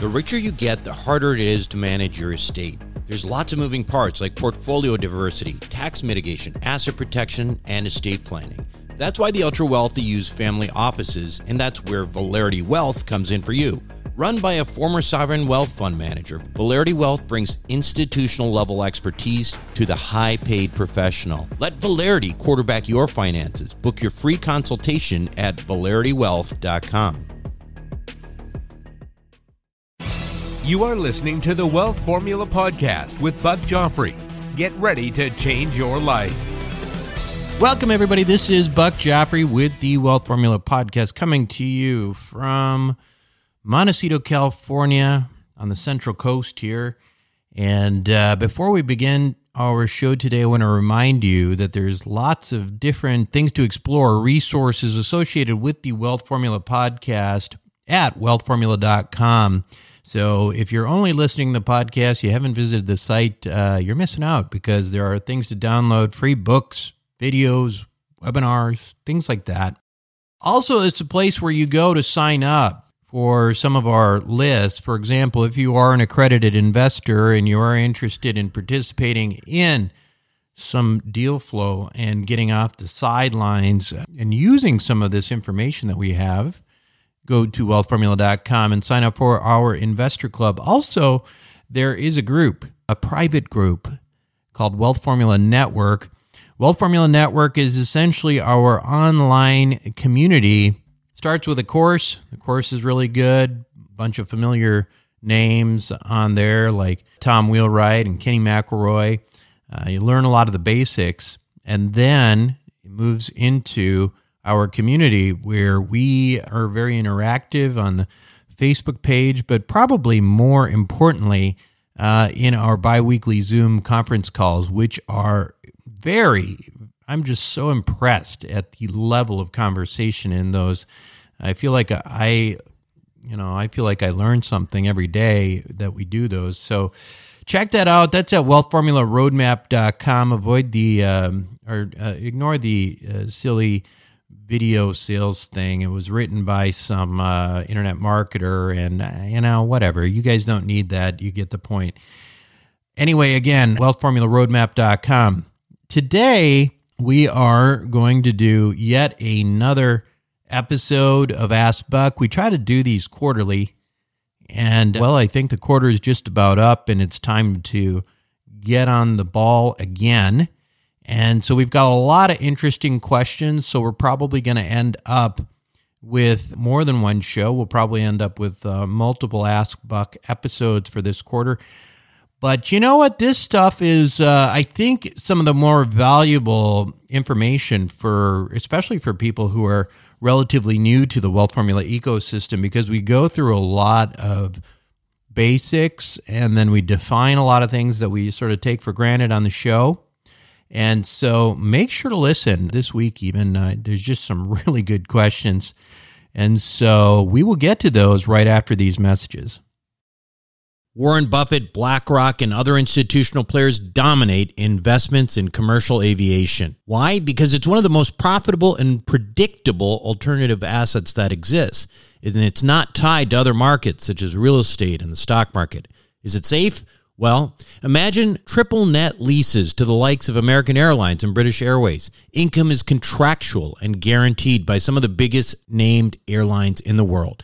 The richer you get, the harder it is to manage your estate. There's lots of moving parts like portfolio diversity, tax mitigation, asset protection, and estate planning. That's why the ultra wealthy use family offices, and that's where Valerity Wealth comes in for you. Run by a former sovereign wealth fund manager, Valerity Wealth brings institutional level expertise to the high paid professional. Let Valerity quarterback your finances. Book your free consultation at valeritywealth.com. You are listening to the Wealth Formula Podcast with Buck Joffrey. Get ready to change your life. Welcome, everybody. This is Buck Joffrey with the Wealth Formula Podcast coming to you from Montecito, California, on the Central Coast here. And uh, before we begin our show today, I want to remind you that there's lots of different things to explore, resources associated with the Wealth Formula Podcast at wealthformula.com. So if you're only listening to the podcast, you haven't visited the site, uh, you're missing out because there are things to download free books, videos, webinars, things like that. Also, it's a place where you go to sign up for some of our lists. For example, if you are an accredited investor and you are interested in participating in some deal flow and getting off the sidelines and using some of this information that we have, go to wealthformula.com and sign up for our investor club. Also, there is a group, a private group called Wealth Formula Network. Wealth Formula Network is essentially our online community. Starts with a course. The course is really good. A bunch of familiar names on there like Tom Wheelwright and Kenny McElroy. Uh, you learn a lot of the basics, and then it moves into our community where we are very interactive on the Facebook page, but probably more importantly, uh, in our biweekly Zoom conference calls, which are very, I'm just so impressed at the level of conversation in those. I feel like I, you know, I feel like I learn something every day that we do those. So check that out. That's at wealthformularoadmap.com. Avoid the, um, or uh, ignore the uh, silly, video sales thing. It was written by some uh, internet marketer, and you know, whatever. You guys don't need that. You get the point. Anyway, again, wealthformularoadmap.com. Today, we are going to do yet another episode of Ask Buck. We try to do these quarterly, and well, I think the quarter is just about up, and it's time to get on the ball again. And so we've got a lot of interesting questions. So we're probably going to end up with more than one show. We'll probably end up with uh, multiple Ask Buck episodes for this quarter. But you know what? This stuff is, uh, I think, some of the more valuable information for, especially for people who are relatively new to the Wealth Formula ecosystem, because we go through a lot of basics and then we define a lot of things that we sort of take for granted on the show. And so make sure to listen this week, even. Uh, there's just some really good questions. And so we will get to those right after these messages. Warren Buffett, BlackRock, and other institutional players dominate investments in commercial aviation. Why? Because it's one of the most profitable and predictable alternative assets that exists. And it's not tied to other markets such as real estate and the stock market. Is it safe? Well, imagine triple net leases to the likes of American Airlines and British Airways. Income is contractual and guaranteed by some of the biggest named airlines in the world.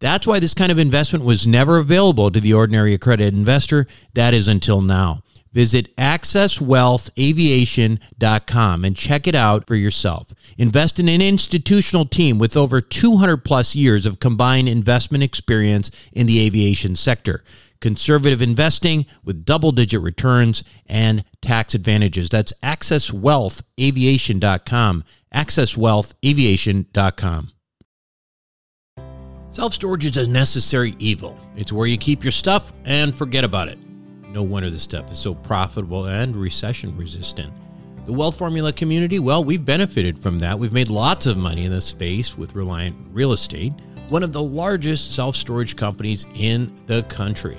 That's why this kind of investment was never available to the ordinary accredited investor. That is until now. Visit accesswealthaviation.com and check it out for yourself. Invest in an institutional team with over 200 plus years of combined investment experience in the aviation sector conservative investing with double digit returns and tax advantages. That's accesswealthaviation.com. Accesswealthaviation.com. Self storage is a necessary evil. It's where you keep your stuff and forget about it. No wonder this stuff is so profitable and recession resistant. The Wealth Formula community, well, we've benefited from that. We've made lots of money in this space with Reliant Real Estate one of the largest self storage companies in the country.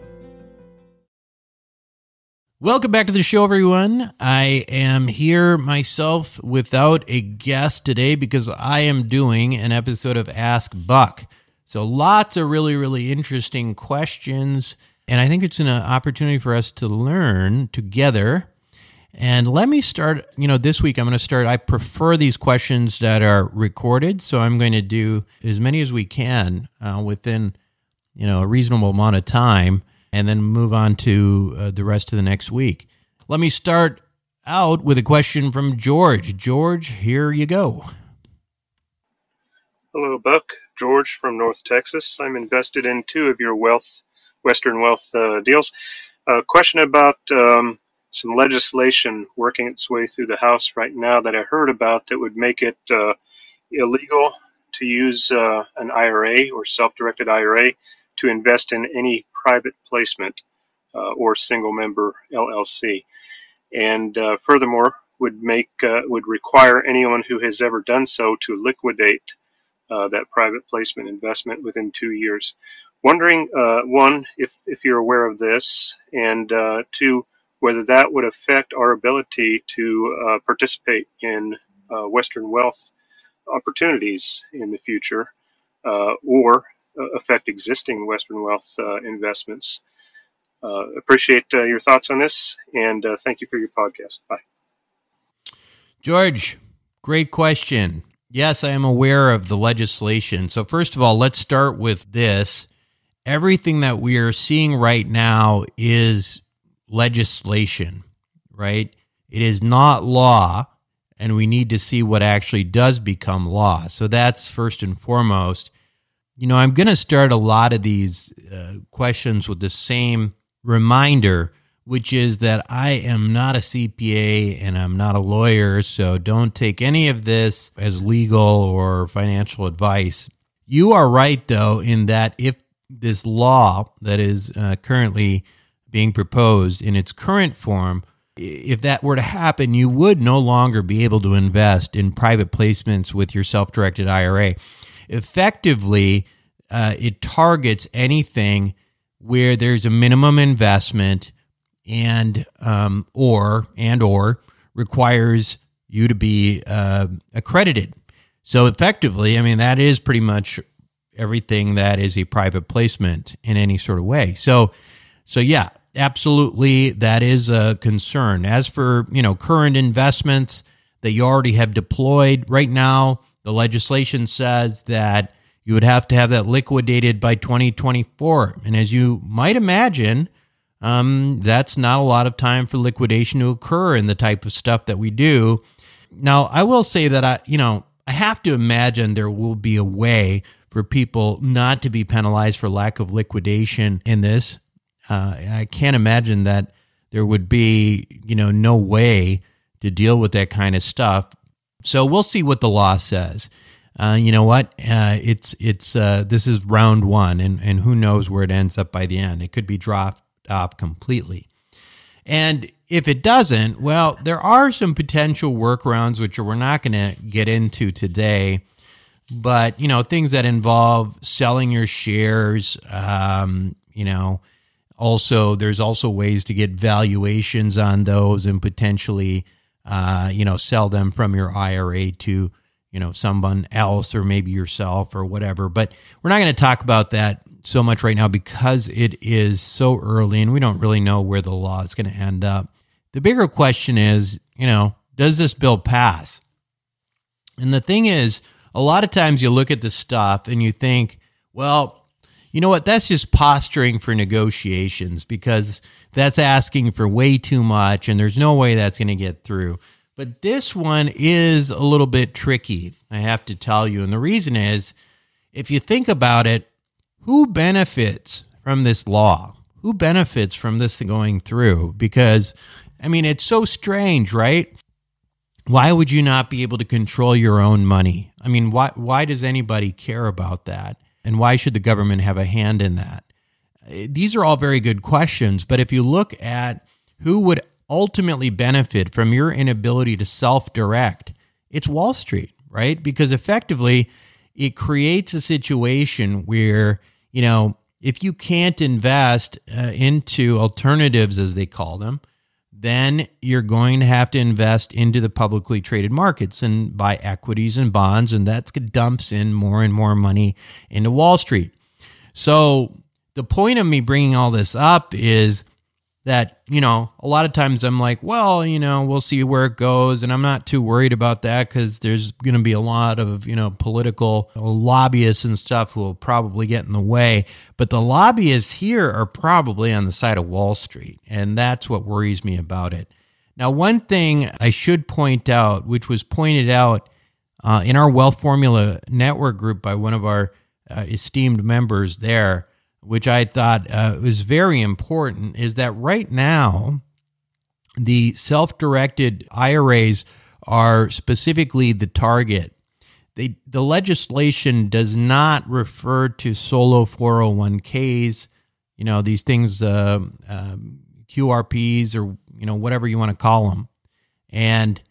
Welcome back to the show, everyone. I am here myself without a guest today because I am doing an episode of Ask Buck. So, lots of really, really interesting questions. And I think it's an opportunity for us to learn together and let me start, you know, this week I'm going to start. I prefer these questions that are recorded. So I'm going to do as many as we can uh, within, you know, a reasonable amount of time and then move on to uh, the rest of the next week. Let me start out with a question from George. George, here you go. Hello, Buck. George from North Texas. I'm invested in two of your wealth, Western wealth uh, deals. A question about um, some legislation working its way through the House right now that I heard about that would make it uh, illegal to use uh, an IRA or self-directed IRA to invest in any private placement uh, or single member LLC, and uh, furthermore would make uh, would require anyone who has ever done so to liquidate that private placement investment within two years. Wondering one if if you're aware of this, and two whether that would affect our ability to uh, participate in uh, Western wealth opportunities in the future uh, or Uh, affect existing Western wealth uh, investments. Uh, appreciate uh, your thoughts on this and thank you for your podcast. Bye. George, great question. Yes, I am aware of the legislation. So, first of all, let's start with this. Everything that we are seeing right now is legislation, right? It is not law, and we need to see what actually does become law. So that's first and foremost. You know, I'm going to start a lot of these uh, questions with the same reminder, which is that I am not a CPA and I'm not a lawyer. So don't take any of this as legal or financial advice. You are right, though, in that if this law that is uh, currently being proposed in its current form, if that were to happen, you would no longer be able to invest in private placements with your self directed IRA. Effectively, uh, it targets anything where there's a minimum investment and um, or and or requires you to be uh, accredited. So effectively, I mean that is pretty much everything that is a private placement in any sort of way. So so yeah, absolutely that is a concern. As for, you know, current investments that you already have deployed right now, the legislation says that you would have to have that liquidated by 2024. And as you might imagine, um, that's not a lot of time for liquidation to occur in the type of stuff that we do. Now, I will say that I, you know, I have to imagine there will be a way for people not to be penalized for lack of liquidation in this. Uh, I can't imagine that there would be, you know, no way to deal with that kind of stuff. So we'll see what the law says. Uh, you know what? Uh, it's it's uh, this is round one, and and who knows where it ends up by the end? It could be dropped off completely. And if it doesn't, well, there are some potential workarounds which we're not going to get into today. But you know, things that involve selling your shares, um, you know, also there's also ways to get valuations on those and potentially uh, you know sell them from your IRA to you know someone else or maybe yourself or whatever. But we're not going to talk about that so much right now because it is so early and we don't really know where the law is going to end up. The bigger question is you know does this bill pass? And the thing is a lot of times you look at the stuff and you think well you know what? That's just posturing for negotiations because that's asking for way too much and there's no way that's going to get through. But this one is a little bit tricky, I have to tell you. And the reason is if you think about it, who benefits from this law? Who benefits from this going through? Because, I mean, it's so strange, right? Why would you not be able to control your own money? I mean, why, why does anybody care about that? And why should the government have a hand in that? These are all very good questions, but if you look at who would ultimately benefit from your inability to self direct, it's Wall Street, right? Because effectively, it creates a situation where, you know, if you can't invest uh, into alternatives, as they call them, then you're going to have to invest into the publicly traded markets and buy equities and bonds, and that dumps in more and more money into Wall Street. So, the point of me bringing all this up is that, you know, a lot of times I'm like, well, you know, we'll see where it goes. And I'm not too worried about that because there's going to be a lot of, you know, political lobbyists and stuff who will probably get in the way. But the lobbyists here are probably on the side of Wall Street. And that's what worries me about it. Now, one thing I should point out, which was pointed out uh, in our Wealth Formula Network group by one of our uh, esteemed members there, which I thought uh, was very important, is that right now, the self directed IRAs are specifically the target. They, the legislation does not refer to solo 401ks, you know, these things, uh, um, QRPs or, you know, whatever you want to call them. And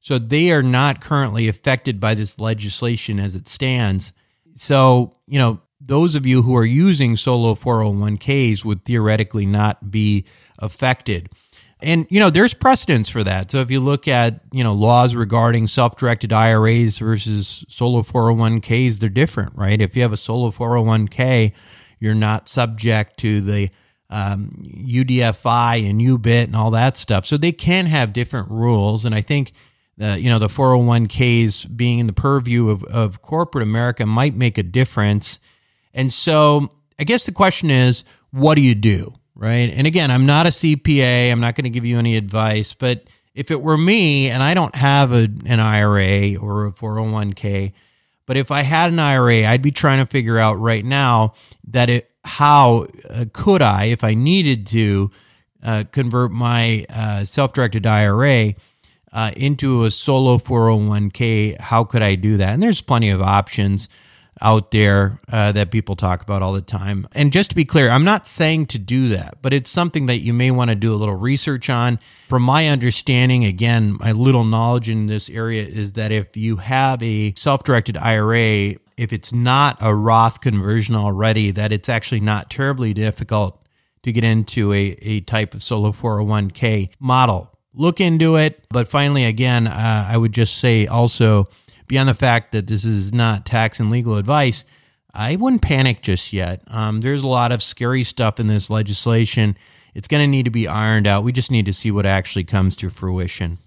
so they are not currently affected by this legislation as it stands. So, you know, those of you who are using solo 401ks would theoretically not be affected. And you know, there's precedence for that. So if you look at, you know, laws regarding self-directed IRAs versus solo 401ks, they're different, right? If you have a solo 401k, you're not subject to the um, UDFI and UBIT and all that stuff. So they can have different rules. And I think uh, you know the 401ks being in the purview of, of corporate America might make a difference and so I guess the question is, what do you do? Right. And again, I'm not a CPA. I'm not going to give you any advice, but if it were me and I don't have a, an IRA or a 401k, but if I had an IRA, I'd be trying to figure out right now that it, how uh, could I, if I needed to, uh, convert my uh, self directed IRA uh, into a solo 401k? How could I do that? And there's plenty of options out there uh, that people talk about all the time. And just to be clear, I'm not saying to do that, but it's something that you may want to do a little research on. From my understanding, again, my little knowledge in this area is that if you have a self directed IRA, if it's not a Roth conversion already, that it's actually not terribly difficult to get into a, a type of solo 401k model. Look into it. But finally, again, uh, I would just say also, beyond the fact that this is not tax and legal advice, I wouldn't panic just yet. Um, there's a lot of scary stuff in this legislation. It's going to need to be ironed out. We just need to see what actually comes to fruition.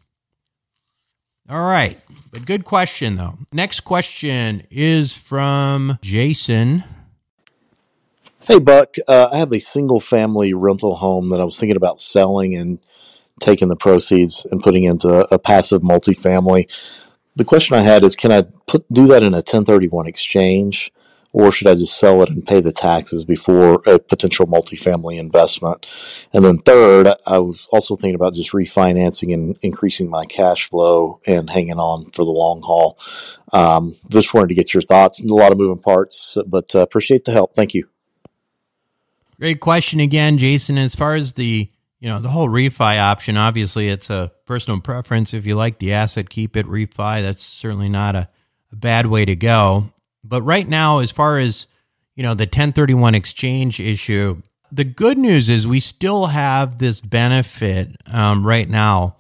All right. But good question, though. Next question is from Jason. Hey, Buck. Uh, I have a single family rental home that I was thinking about selling and taking the proceeds and putting into a passive multifamily the question I had is, can I put do that in a 1031 exchange, or should I just sell it and pay the taxes before a potential multifamily investment? And then third, I was also thinking about just refinancing and increasing my cash flow and hanging on for the long haul. Um, just wanted to get your thoughts. A lot of moving parts, but uh, appreciate the help. Thank you. Great question again, Jason. As far as the you know the whole refi option obviously it's a personal preference. If you like the asset keep it refi. That's certainly not a, a, bad way to go. But right now as far as you know the 1031 exchange issue the good news is we still have this benefit um, right now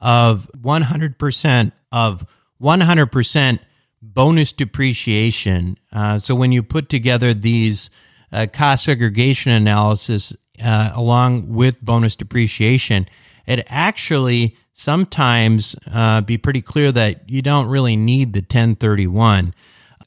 of 100% of 100% bonus depreciation. Uh, so when you put together these uh, cost segregation analysis uh, along with bonus depreciation, it actually sometimes uh, be pretty clear that you don't really need the 1031.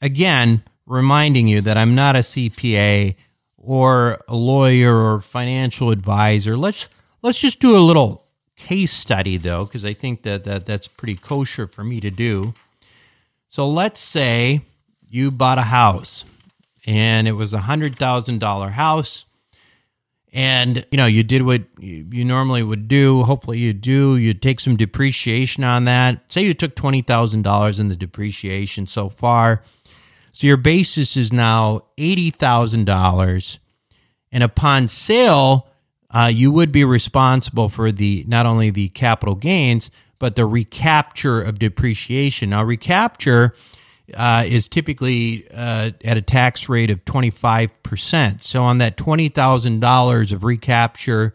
Again, reminding you that I'm not a CPA or a lawyer or financial advisor. Let's let's just do a little case study though, because I think that, that that's pretty kosher for me to do. So let's say you bought a house and it was a hundred thousand dollar house and you know you did what you normally would do. Hopefully you do. You take some depreciation on that. Say you took $20000 in the depreciation so far. So your basis is now $80000 and upon sale uh, you would be responsible for the not only the capital gains but the recapture of depreciation. Now, recapture uh, is typically uh, at a tax rate of 25%. So, on that $20,000 of recapture,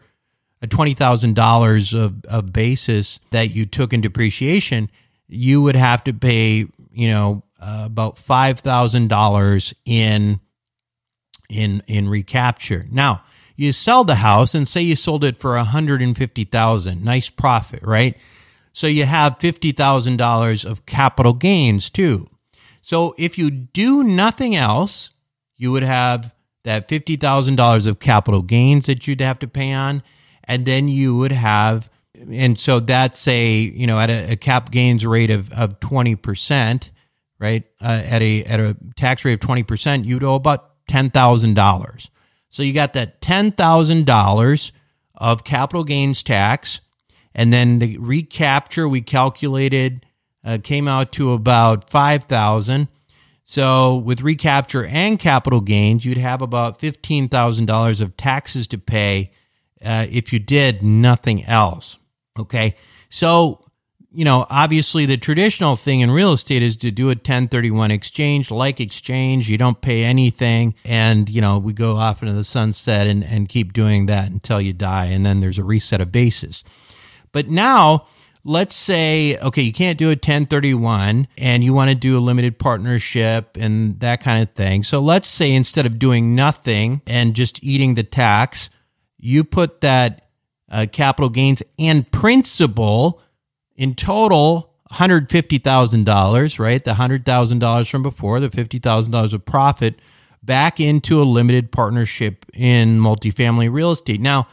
a $20,000 of, of basis that you took in depreciation, you would have to pay, you know, uh, about $5,000 in in in recapture. Now, you sell the house and say you sold it for 150,000. Nice profit, right? So you have $50,000 of capital gains too. So if you do nothing else, you would have that $50,000 of capital gains that you'd have to pay on. And then you would have, and so that's a, you know, at a, a cap gains rate of, of 20%, right? Uh, at a, at a tax rate of 20%, you'd owe about $10,000. So you got that $10,000 of capital gains tax and then the recapture we calculated uh, came out to about 5000 so with recapture and capital gains you'd have about $15000 of taxes to pay uh, if you did nothing else okay? So you know obviously the traditional thing in real estate is to do a 1031 exchange like exchange. You don't pay anything. And you know we go off into the sunset and, and keep doing that until you die. And then there's a reset of basis. But now, let's say, okay, you can't do a 1031 and you want to do a limited partnership and that kind of thing. So let's say instead of doing nothing and just eating the tax, you put that uh, capital gains and principal in total $150,000, right? The $100,000 from before, the $50,000 of profit back into a limited partnership in multifamily real estate. Now,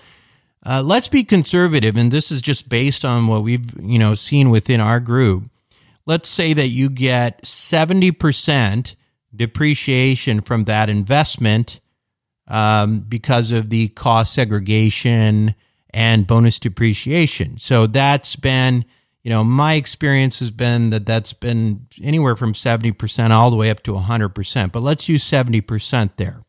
uh, let's be conservative, and this is just based on what we've you know seen within our group. Let's say that you get seventy percent depreciation from that investment um, because of the cost segregation and bonus depreciation. So that's been you know my experience has been that that's been anywhere from 70% all the way up to 100% but let's use 70% there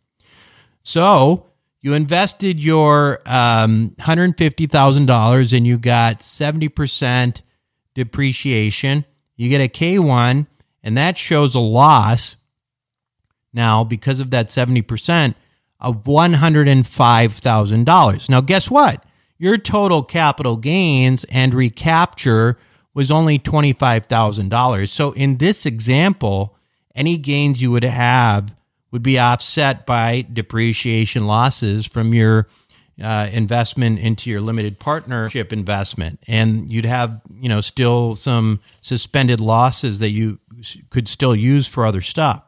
so you invested your um, $150,000 and you got 70% depreciation. You get a K1, and that shows a loss now because of that 70% of $105,000. Now, guess what? Your total capital gains and recapture was only $25,000. So, in this example, any gains you would have would be offset by depreciation losses from your uh, investment into your limited partnership investment, and you'd have you know still some suspended losses that you could still use for other stuff.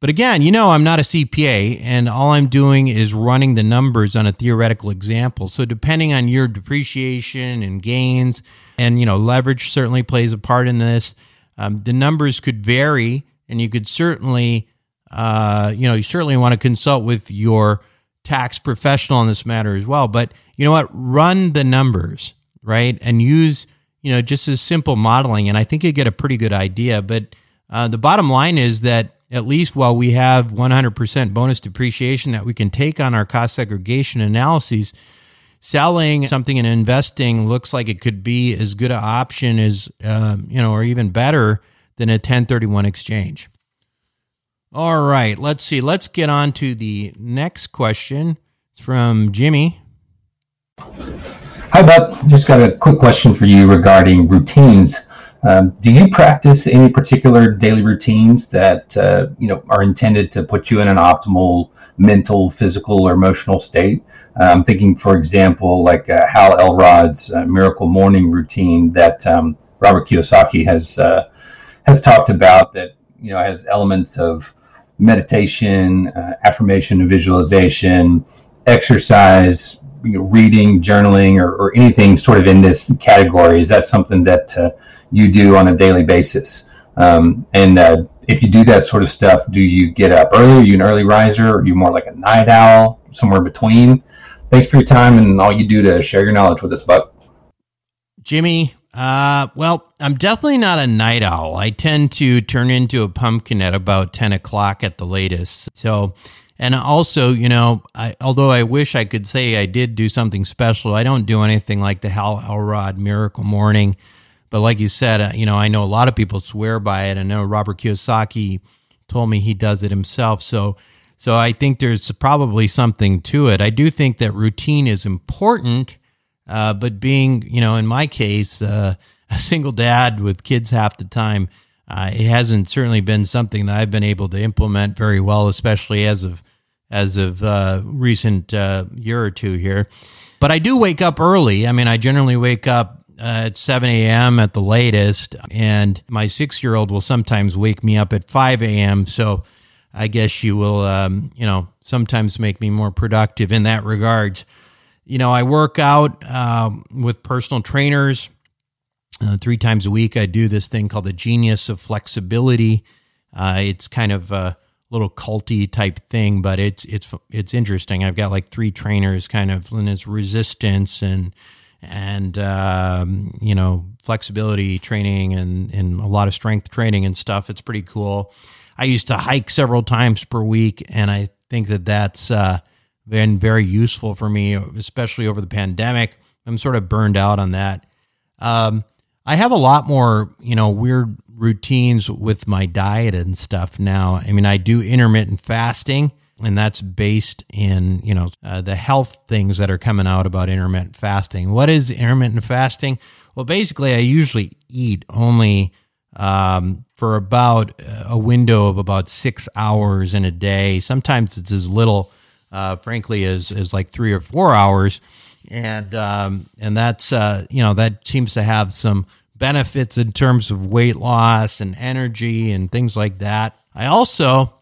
But again, you know, I'm not a CPA, and all I'm doing is running the numbers on a theoretical example. So, depending on your depreciation and gains, and you know, leverage certainly plays a part in this. Um, the numbers could vary, and you could certainly uh, you know, you certainly want to consult with your tax professional on this matter as well. But you know what? Run the numbers, right? And use, you know, just as simple modeling. And I think you get a pretty good idea. But uh, the bottom line is that at least while we have 100% bonus depreciation that we can take on our cost segregation analyses, selling something and investing looks like it could be as good an option as, um, you know, or even better than a 1031 exchange. All right, let's see. Let's get on to the next question. It's from Jimmy. Hi, Buck. Just got a quick question for you regarding routines. Um, do you practice any particular daily routines that uh, you know are intended to put you in an optimal mental, physical, or emotional state? Uh, I'm thinking, for example, like uh, Hal Elrod's uh, Miracle Morning routine that um, Robert Kiyosaki has uh, has talked about. That you know has elements of meditation, uh, affirmation and visualization, exercise, you know, reading, journaling, or, or, anything sort of in this category? Is that something that uh, you do on a daily basis? Um, and uh, if you do that sort of stuff, do you get up early? Are you an early riser? Or are you more like a night owl? Somewhere between? Thanks for your time and all you do to share your knowledge with us, Buck. Jimmy, uh, well, I'm definitely not a night owl. I tend to turn into a pumpkin at about 10 o'clock at the latest. So, And also, you know, I, although I wish I could say I did do something special, I don't do anything like the Hal Elrod Miracle Morning. But like you said, uh, you know, I know a lot of people swear by it. I know Robert Kiyosaki told me he does it himself. So, so I think there's probably something to it. I do think that routine is important, uh, but being, you know, in my case, uh, a single dad with kids half the time, uh, it hasn't certainly been something that I've been able to implement very well, especially as of as of uh, recent uh, year or two here. But I do wake up early. I mean, I generally wake up at 7 a.m. at the latest, and my six year old will sometimes wake me up at 5 a.m. So I guess you will, um, you know, sometimes make me more productive in that regard. You know, I work out um, with personal trainers uh, three times a week. I do this thing called the Genius of Flexibility. Uh, it's kind of a little culty type thing, but it's it's it's interesting. I've got like three trainers, kind of in its resistance and and um, you know flexibility training and and a lot of strength training and stuff. It's pretty cool. I used to hike several times per week, and I think that that's uh, been very useful for me, especially over the pandemic. I'm sort of burned out on that. Um, I have a lot more, you know, weird routines with my diet and stuff now. I mean, I do intermittent fasting, and that's based in, you know, uh, the health things that are coming out about intermittent fasting. What is intermittent fasting? Well, basically, I usually eat only um, for about a window of about six hours in a day. Sometimes it's as little, uh, frankly, is as like three or four hours and um, and that's uh, you know that seems to have some benefits in terms of weight loss and energy and things like that. I also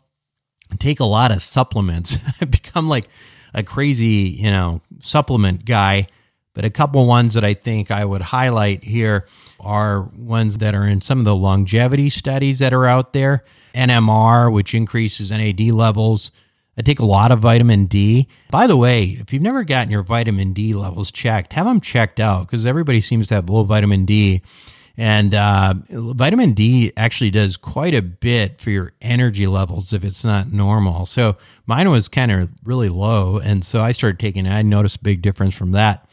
take a lot of supplements. I've become like a crazy, you know, supplement guy. But a couple ones that I think I would highlight here are ones that are in some of the longevity studies that are out there. NMN, which increases NAD levels. I take a lot of vitamin D. By the way, if you've never gotten your vitamin D levels checked, have them checked out because everybody seems to have low vitamin D. And uh, vitamin D actually does quite a bit for your energy levels if it's not normal. So mine was kind of really low. And so I started taking it. I noticed a big difference from that.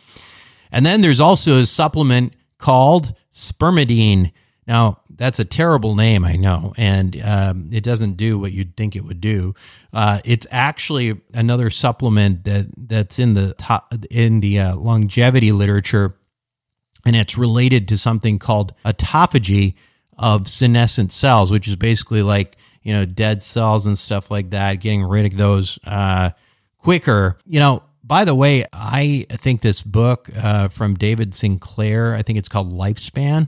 And then there's also a supplement called spermidine. Now, that's a terrible name, I know, and um, it doesn't do what you'd think it would do. Uh, it's actually another supplement that that's in the top, in the uh, longevity literature, and it's related to something called autophagy of senescent cells, which is basically like you know dead cells and stuff like that, getting rid of those uh, quicker. You know, by the way, I think this book uh, from David Sinclair, I think it's called Lifespan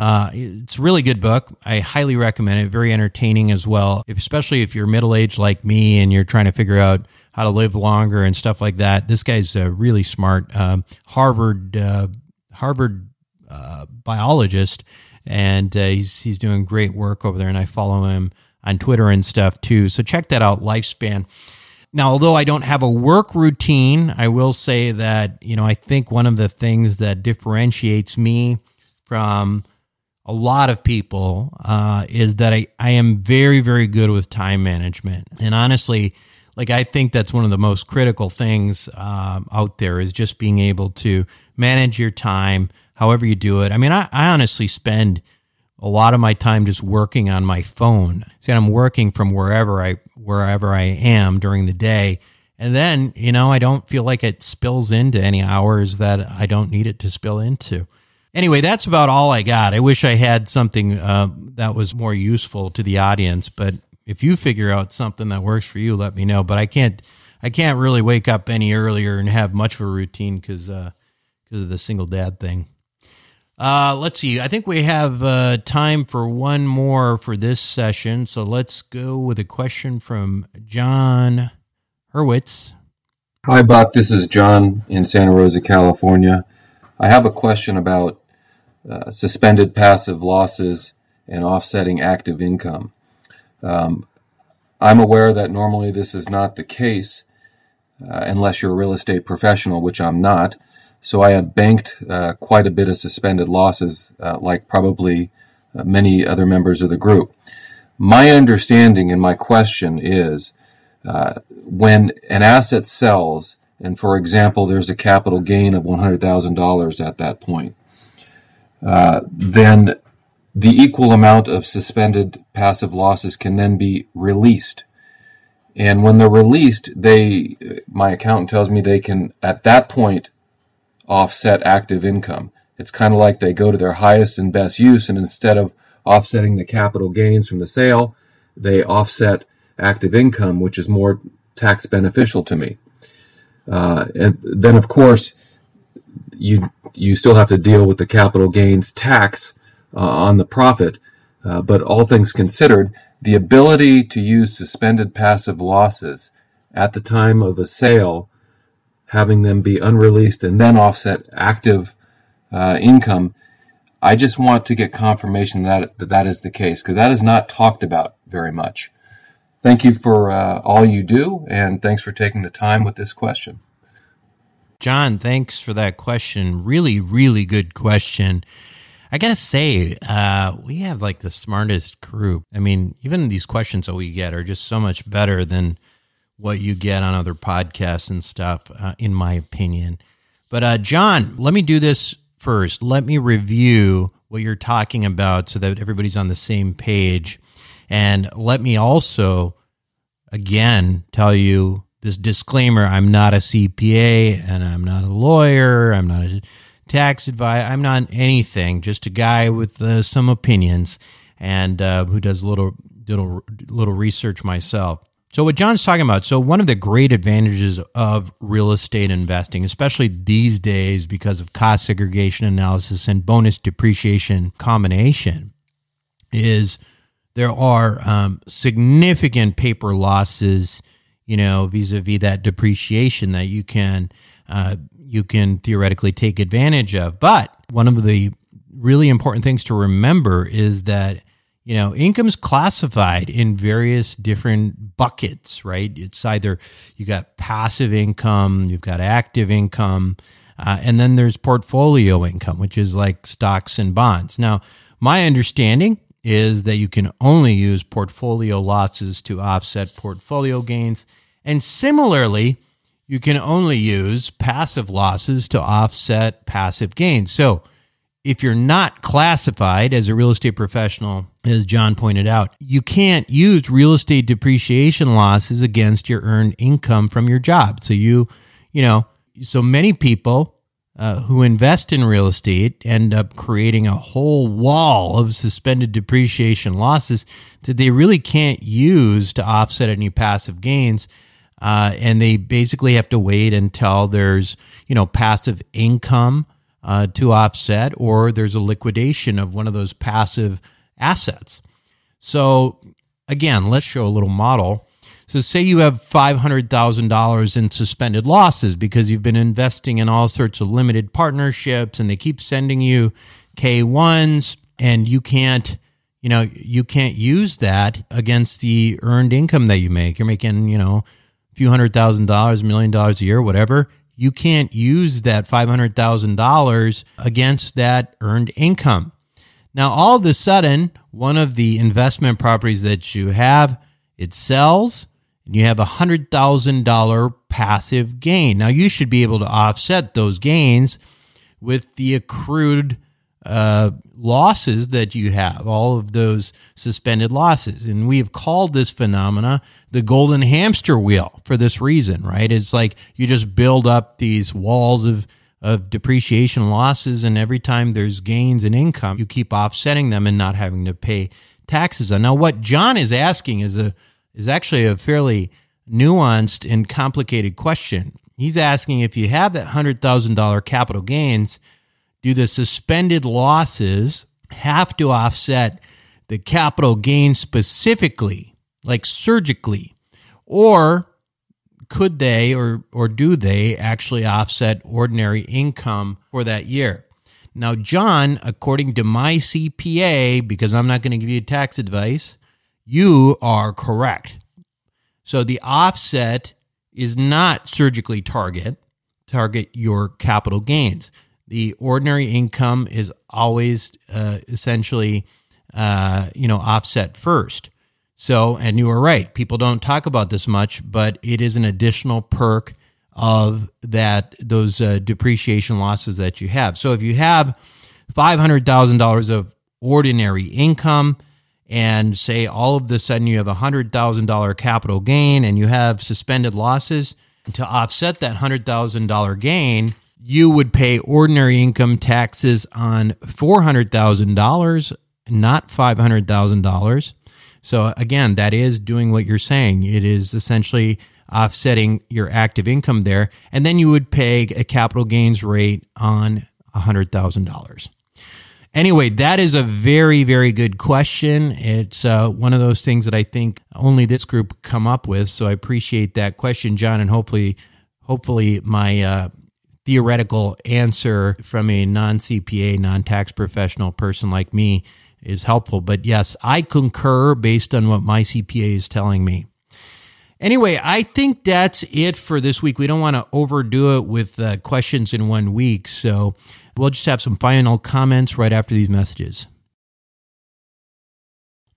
uh, it's a really good book. I highly recommend it. Very entertaining as well, especially if you're middle aged like me and you're trying to figure out how to live longer and stuff like that. This guy's a really smart um, Harvard uh, Harvard uh, biologist, and uh, he's he's doing great work over there. And I follow him on Twitter and stuff too. So check that out. Lifespan. Now, although I don't have a work routine, I will say that you know I think one of the things that differentiates me from a lot of people uh, is that I, I am very, very good with time management. And honestly, like I think that's one of the most critical things um, out there is just being able to manage your time however you do it. I mean, I, I honestly spend a lot of my time just working on my phone. See, I'm working from wherever I wherever I am during the day. And then, you know, I don't feel like it spills into any hours that I don't need it to spill into. Anyway, that's about all I got. I wish I had something uh, that was more useful to the audience, but if you figure out something that works for you, let me know. But I can't, I can't really wake up any earlier and have much of a routine because because uh, of the single dad thing. Uh, let's see. I think we have uh, time for one more for this session. So let's go with a question from John Hurwitz. Hi, Buck. This is John in Santa Rosa, California. I have a question about uh, suspended passive losses and offsetting active income. Um, I'm aware that normally this is not the case uh, unless you're a real estate professional, which I'm not. So I have banked uh, quite a bit of suspended losses, uh, like probably uh, many other members of the group. My understanding and my question is Uh, when an asset sells, and for example, there's a capital gain of $100,000 at that point, uh, then the equal amount of suspended passive losses can then be released. And when they're released, they, my accountant tells me they can, at that point, offset active income. It's kind of like they go to their highest and best use, and instead of offsetting the capital gains from the sale, they offset active income, which is more tax beneficial to me. Uh, and then, of course, you you still have to deal with the capital gains tax uh, on the profit. Uh, but all things considered, the ability to use suspended passive losses at the time of a sale, having them be unreleased and then offset active uh, income, I just want to get confirmation that that, that is the case because that is not talked about very much. Thank you for uh, all you do, and thanks for taking the time with this question. John, thanks for that question. Really, really good question. I gotta say, uh, we have like the smartest group. I mean, even these questions that we get are just so much better than what you get on other podcasts and stuff, uh, in my opinion. But uh, John, let me do this first. Let me review what you're talking about so that everybody's on the same page. And let me also, again, tell you this disclaimer I'm not a CPA and I'm not a lawyer. I'm not a tax advisor. I'm not anything, just a guy with uh, some opinions and uh, who does a little, little, little research myself. So, what John's talking about, so one of the great advantages of real estate investing, especially these days because of cost segregation analysis and bonus depreciation combination, is there are um, significant paper losses, you know, vis-a-vis that depreciation that you can uh, you can theoretically take advantage of. But one of the really important things to remember is that you know income's classified in various different buckets, right? It's either you got passive income, you've got active income. Uh, and then there's portfolio income, which is like stocks and bonds. Now, my understanding is that you can only use portfolio losses to offset portfolio gains. And similarly, you can only use passive losses to offset passive gains. So if you're not classified as a real estate professional, as John pointed out, you can't use real estate depreciation losses against your earned income from your job. So you, you know, so many people uh, who invest in real estate end up creating a whole wall of suspended depreciation losses that they really can't use to offset any passive gains. Uh, and they basically have to wait until there's, you know, passive income uh, to offset or there's a liquidation of one of those passive assets. So, again, let's show a little model. So, say you have $500,000 in suspended losses because you've been investing in all sorts of limited partnerships and they keep sending you K1s and you can't you know you can't use that against the earned income that you make you're making you know few hundred thousand dollars a million dollars a year whatever you can't use that $500000 against that earned income now all of a sudden one of the investment properties that you have it sells and you have a $100,000 passive gain. Now, you should be able to offset those gains with the accrued uh, losses that you have, all of those suspended losses. And we have called this phenomena the golden hamster wheel for this reason, right? It's like you just build up these walls of, of depreciation losses, and every time there's gains in income, you keep offsetting them and not having to pay taxes on. Now, what John is asking is a is actually a fairly nuanced and complicated question. He's asking if you have that $100,000 capital gains, do the suspended losses have to offset the capital gains specifically, like surgically? Or could they or, or do they actually offset ordinary income for that year? Now, John, according to my CPA, because I'm not going to give you tax advice, you are correct. So the offset is not surgically target target your capital gains. The ordinary income is always uh, essentially uh, you know offset first. So, and you were right. People don't talk about this much, but it is an additional perk of that those uh, depreciation losses that you have. So, if you have five hundred thousand dollars of ordinary income, and say all of the sudden you have a hundred thousand dollar capital gain, and you have suspended losses to offset that hundred thousand dollar gain, you would pay ordinary income taxes on four hundred thousand dollars, not five hundred thousand dollars so again, that is doing what you're saying. It is essentially offsetting your active income there. And then you would pay a capital gains rate on $100,000. Anyway, that is a very, very good question. It's uh, one of those things that I think only this group come up with. So I appreciate that question, John, and hopefully, hopefully my uh, theoretical answer from a non CPA, non tax professional person like me is helpful. But yes, I concur based on what my CPA is telling me. Anyway, I think that's it for this week. We don't want to overdo it with uh, questions in one week. So we'll just have some final comments right after these messages.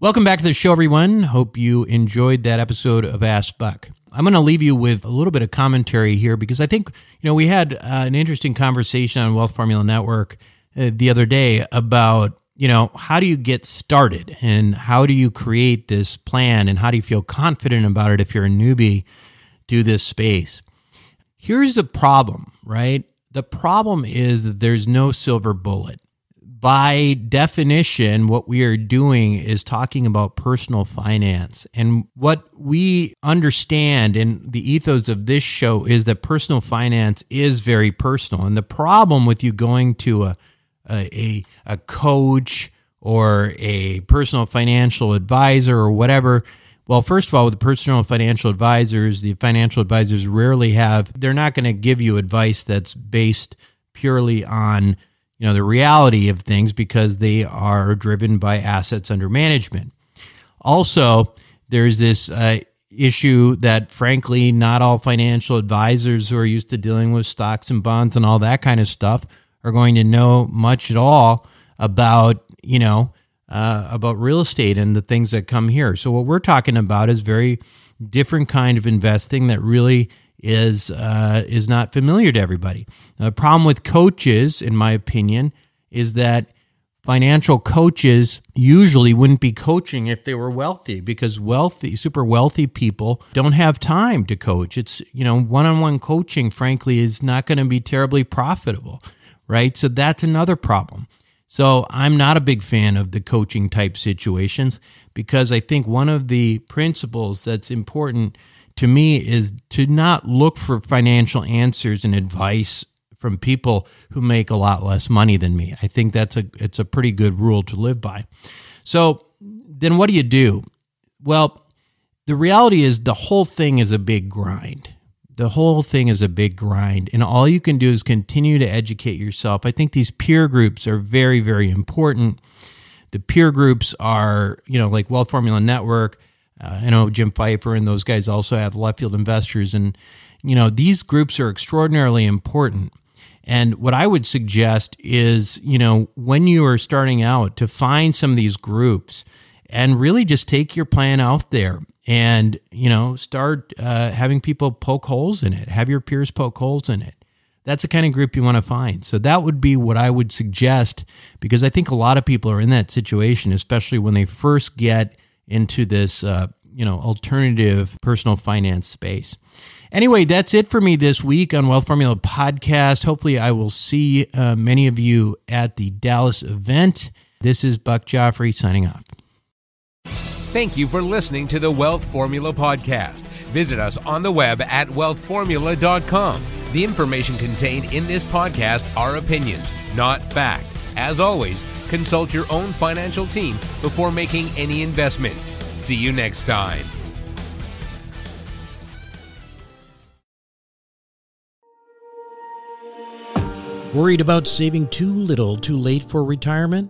Welcome back to the show, everyone. Hope you enjoyed that episode of Ask Buck. I'm going to leave you with a little bit of commentary here because I think, you know, we had uh, an interesting conversation on Wealth Formula Network uh, the other day about you know, how do you get started and how do you create this plan and how do you feel confident about it if you're a newbie to this space? Here's the problem, right? The problem is that there's no silver bullet. By definition, what we are doing is talking about personal finance. And what we understand in the ethos of this show is that personal finance is very personal. And the problem with you going to a a, a coach or a personal financial advisor or whatever. Well, first of all, with the personal financial advisors, the financial advisors rarely have, they're not going to give you advice that's based purely on, you know, the reality of things because they are driven by assets under management. Also, there's this uh, issue that frankly, not all financial advisors who are used to dealing with stocks and bonds and all that kind of stuff are going to know much at all about, you know, uh, about real estate and the things that come here. So what we're talking about is very different kind of investing that really is uh, is not familiar to everybody. The problem with coaches, in my opinion, is that financial coaches usually wouldn't be coaching if they were wealthy because wealthy super wealthy people don't have time to coach it's you know one-on-one coaching frankly is not going to be terribly profitable right? So that's another problem. So I'm not a big fan of the coaching type situations because I think one of the principles that's important to me is to not look for financial answers and advice from people who make a lot less money than me. I think that's a it's a pretty good rule to live by. So then what do you do? Well, the reality is the whole thing is a big grind the whole thing is a big grind and all you can do is continue to educate yourself i think these peer groups are very very important the peer groups are you know like wealth formula network uh, i know jim pfeifer and those guys also have left field investors and you know these groups are extraordinarily important. And what i would suggest is you know when you are starting out to find some of these groups and really just take your plan out there and you know start uh, having people poke holes in it. Have your peers poke holes in it. That's the kind of group you want to find. So that would be what i would suggest because i think a lot of people are in that situation especially when they first get into this uh, you know alternative personal finance space anyway that's it for me this week on wealth formula podcast hopefully i will see uh, many of you at the dallas event this is buck joffrey signing off Thank you for listening to the Wealth Formula Podcast. Visit us on the web at wealthformula.com. The information contained in this podcast are opinions, not fact. As always, consult your own financial team before making any investment. See you next time. Worried about saving too little too late for retirement?